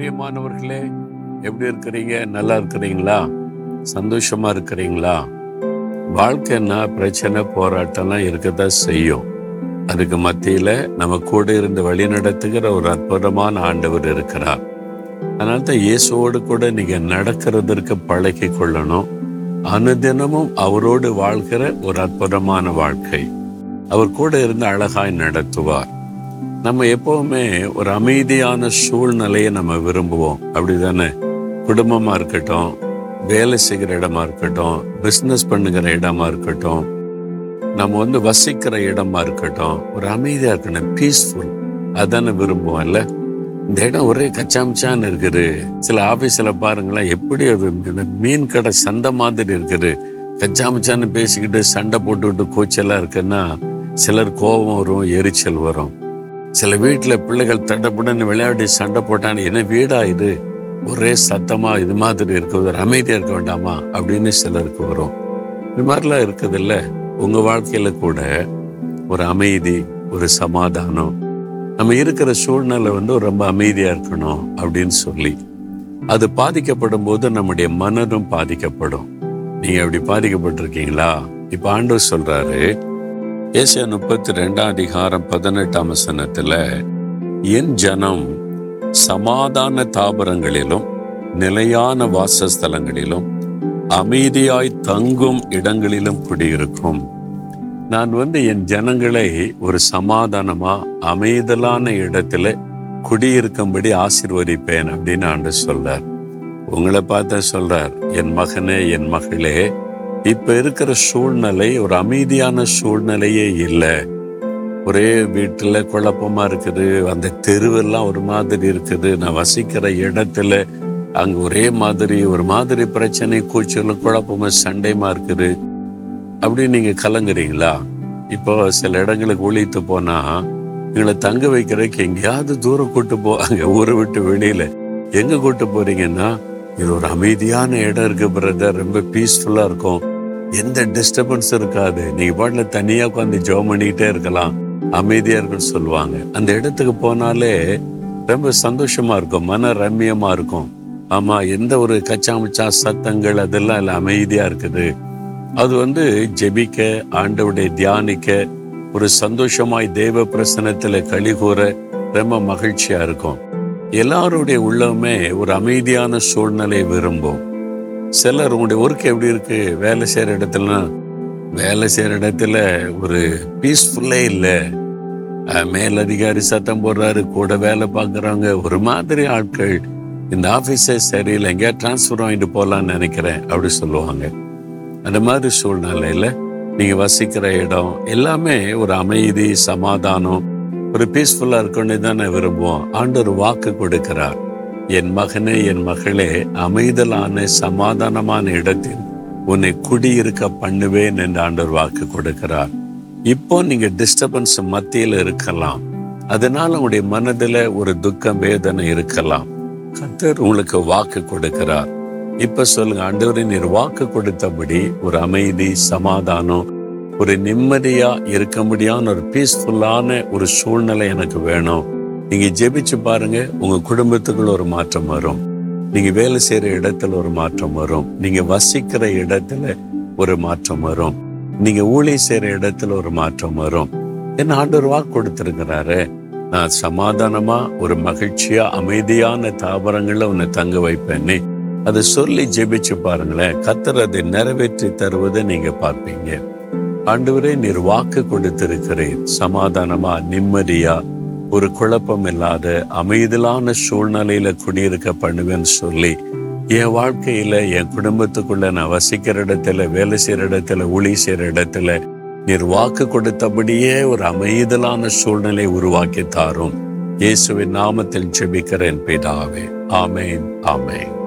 பிரியமானவர்களே எப்படி இருக்கிறீங்க? நல்லா இருக்கிறீங்களா? சந்தோஷமா இருக்கிறீங்களா? வாழ்க்கைன்னா பிரச்சனை போராட்டம்லாம் இருக்கதான் செய்யும். அதுக்கு மத்தியில நம்ம கூட இருந்து வழி நடத்துகிற ஒரு அற்புதமான ஆண்டவர் இருக்கிறார். அதனால தான் இயேசுவோடு கூட நீங்க நடக்கிறதற்கு பழகி கொள்ளணும். அனுதினமும் அவரோடு வாழ்கிற ஒரு அற்புதமான வாழ்க்கை. அவர் கூட இருந்து அழகாய் நடத்துவார். நம்ம எப்பவுமே ஒரு அமைதியான சூழ்நிலையை நம்ம விரும்புவோம். அப்படிதானே? குடும்பமா இருக்கட்டும் வேலை செய்கிற இடமா இருக்கட்டும் பிஸ்னஸ் பண்ணுகிற இடமா இருக்கட்டும் நம்ம வந்து வசிக்கிற இடமா இருக்கட்டும் ஒரு அமைதியா இருக்கணும் பீஸ்ஃபுல் அதானே விரும்புவோம்ல இந்த இடம் ஒரே கச்சாமிச்சான்னு இருக்குது. சில ஆபீஸ்ல பாருங்களேன் எப்படி அது மீன் கடை சந்தை மாதிரி இருக்குது. கச்சாமிச்சான்னு பேசிக்கிட்டு சண்டை போட்டுக்கிட்டு கூச்சலா இருக்குன்னா சிலர் கோபம் வரும் எரிச்சல் வரும். சில வீட்டில் பிள்ளைகள் தண்டப்புடன்னு விளையாடி சண்டை போட்டான்னு என்ன வீடா இது? ஒரே சத்தமா இது மாதிரி இருக்கிறது ஒரு அமைதியா இருக்க வேண்டாமா அப்படின்னு சிலருக்கு வரும். இது மாதிரிலாம் இருக்குது இல்லை உங்க வாழ்க்கையில கூட ஒரு அமைதி ஒரு சமாதானம். நம்ம இருக்கிற சூழ்நிலை வந்து ரொம்ப அமைதியா இருக்கணும் அப்படின்னு சொல்லி. அது பாதிக்கப்படும் போது நம்முடைய மனதும் பாதிக்கப்படும். நீங்க அப்படி பாதிக்கப்பட்டிருக்கீங்களா? இப்ப ஆண்டவர் சொல்றாரு ஏசியா முப்பத்தி ரெண்டாம் அதிகாரம் பதினெட்டாம் வசனத்துல என் ஜனம் சமாதான தாபரங்களிலும் நிலையான வாசஸ்தலங்களிலும் அமைதியாய் தங்கும் இடங்களிலும் குடியிருக்கும். நான் வந்து என் ஜனங்களை ஒரு சமாதானமா அமைதலான இடத்துல குடியிருக்கும்படி ஆசிர்வதிப்பேன் அப்படின்னு ஆண்டு சொல்றார். உங்களை பார்த்தா சொல்றார் என் மகனே என் மகளே இப்ப இருக்கிற சூழ்நிலை ஒரு அமைதியான சூழ்நிலையே இல்லை. ஒரே வீட்டுல குழப்பமா இருக்குது அந்த தெருவெல்லாம் ஒரு மாதிரி இருக்குது. நான் வசிக்கிற இடத்துல அங்க ஒரே மாதிரி ஒரு மாதிரி பிரச்சனை கூச்சல் குழப்பமா சண்டைமா இருக்குது? அப்படின்னு நீங்க கலங்குறீங்களா? இப்போ சில இடங்களுக்கு ஒழித்து போனா எங்களை தங்க வைக்கிறதுக்கு எங்கேயாவது தூரம் கூட்டு போ அங்க ஊரை விட்டு வெளியில எங்க கூட்டு போறீங்கன்னா இது ஒரு அமைதியான இடம் இருக்கு பிரதர் ரொம்ப பீஸ்ஃபுல்லா இருக்கும். எந்த டிஸ்டர்பன்ஸும் இருக்காது. நீங்க பாட்டுல தனியா உட்காந்து ஜோம் பண்ணிக்கிட்டே இருக்கலாம். அமைதியா இருக்குன்னு சொல்லுவாங்க. அந்த இடத்துக்கு போனாலே ரொம்ப சந்தோஷமா இருக்கும். மன ரம்மியமா இருக்கும். ஆமா எந்த ஒரு கச்சாமச்சா சத்தங்கள் அதெல்லாம் இல்லை அமைதியா இருக்குது. அது வந்து ஜெபிக்க ஆண்டவுடைய தியானிக்க ஒரு சந்தோஷமாய் தேவ பிரசனத்துல களி கூற ரொம்ப மகிழ்ச்சியா இருக்கும். எல்லாருடைய உள்ளமே ஒரு அமைதியான சூழ்நிலை விரும்பும். சிலர் உங்களுடைய ஒர்க் எப்படி இருக்கு? வேலை செய்கிற இடத்துலலாம் வேலை செய்கிற இடத்துல ஒரு பீஸ்ஃபுல்லே இல்லை. மேலதிகாரி சத்தம் போடுறாரு கூட வேலை பார்க்குறாங்க. ஒரு மாதிரி ஆட்கள். இந்த ஆஃபீஸே சரியில்லை எங்கேயா டிரான்ஸ்ஃபர் வாங்கிட்டு போகலான்னு நினைக்கிறேன் அப்படி சொல்லுவாங்க. அந்த மாதிரி சூழ்நிலையில் நீங்கள் வசிக்கிற இடம் எல்லாமே ஒரு அமைதி சமாதானம் ஒரு பீஸ்ஃபுல்லாக இருக்கணும்னு தானே விரும்புவோம். ஆண்டவர் வாக்கு கொடுக்கிறார். என் மகனே என் மகளே அமைதலான சமாதானமான இடத்தில் உன்னை குடியிருக்க பண்ணுவேன் என்று ஆண்டவர் வாக்கு கொடுக்கிறார். இப்போ நீங்க டிஸ்டர்பன்ஸ் மத்தியில் இருக்கலாம். அதனால உங்களுடைய மனதில் ஒரு துக்கம் வேதனை இருக்கலாம். கத்தர் உங்களுக்கு வாக்கு கொடுக்கிறார். இப்ப சொல்லுங்க ஆண்டவரை நீர் வாக்கு கொடுத்தபடி ஒரு அமைதி சமாதானம் ஒரு நிம்மதியா இருக்க முடியாத ஒரு பீஸ்ஃபுல்லான ஒரு சூழ்நிலை எனக்கு வேணும். நீங்க ஜெபிச்சு பாருங்க உங்க குடும்பத்துக்குள்ள ஒரு மாற்றம் வரும். நீங்க வேலை செய்யற இடத்துல ஒரு மாற்றம் வரும். நீங்க வசிக்கிற இடத்துல ஒரு மாற்றம் வரும். நீங்க ஊழி செய்யற இடத்துல ஒரு மாற்றம் வரும். என்ன ஆண்டவர் வாக்கு கொடுத்திருக்கிறாரு? நான் சமாதானமா ஒரு மகிழ்ச்சியா அமைதியான தாவரங்கள்ல உன்னை தங்க வைப்பேன்னு. அதை சொல்லி ஜெபிச்சு பாருங்களேன். கத்தர் அதை நிறைவேற்றி தருவதை நீங்க பார்ப்பீங்க. ஆண்டவரே நீர் வாக்கு கொடுத்திருக்கிறேன் சமாதானமா நிம்மதியா ஒரு குழப்பம் இல்லாத அமைதலான சூழ்நிலையில குடியிருக்க பண்ணுவேன்னு சொல்லி என் வாழ்க்கையில என் குடும்பத்துக்குள்ள நான் வசிக்கிற இடத்துல வேலை செய்யற இடத்துல ஒளி செய்யற இடத்துல நீர் வாக்கு கொடுத்தபடியே ஒரு அமைதலான சூழ்நிலை உருவாக்கி தாரும். இயேசுவின் நாமத்தில் ஜெபிக்கிறேன் பிதாவே. ஆமேன் ஆமேன்.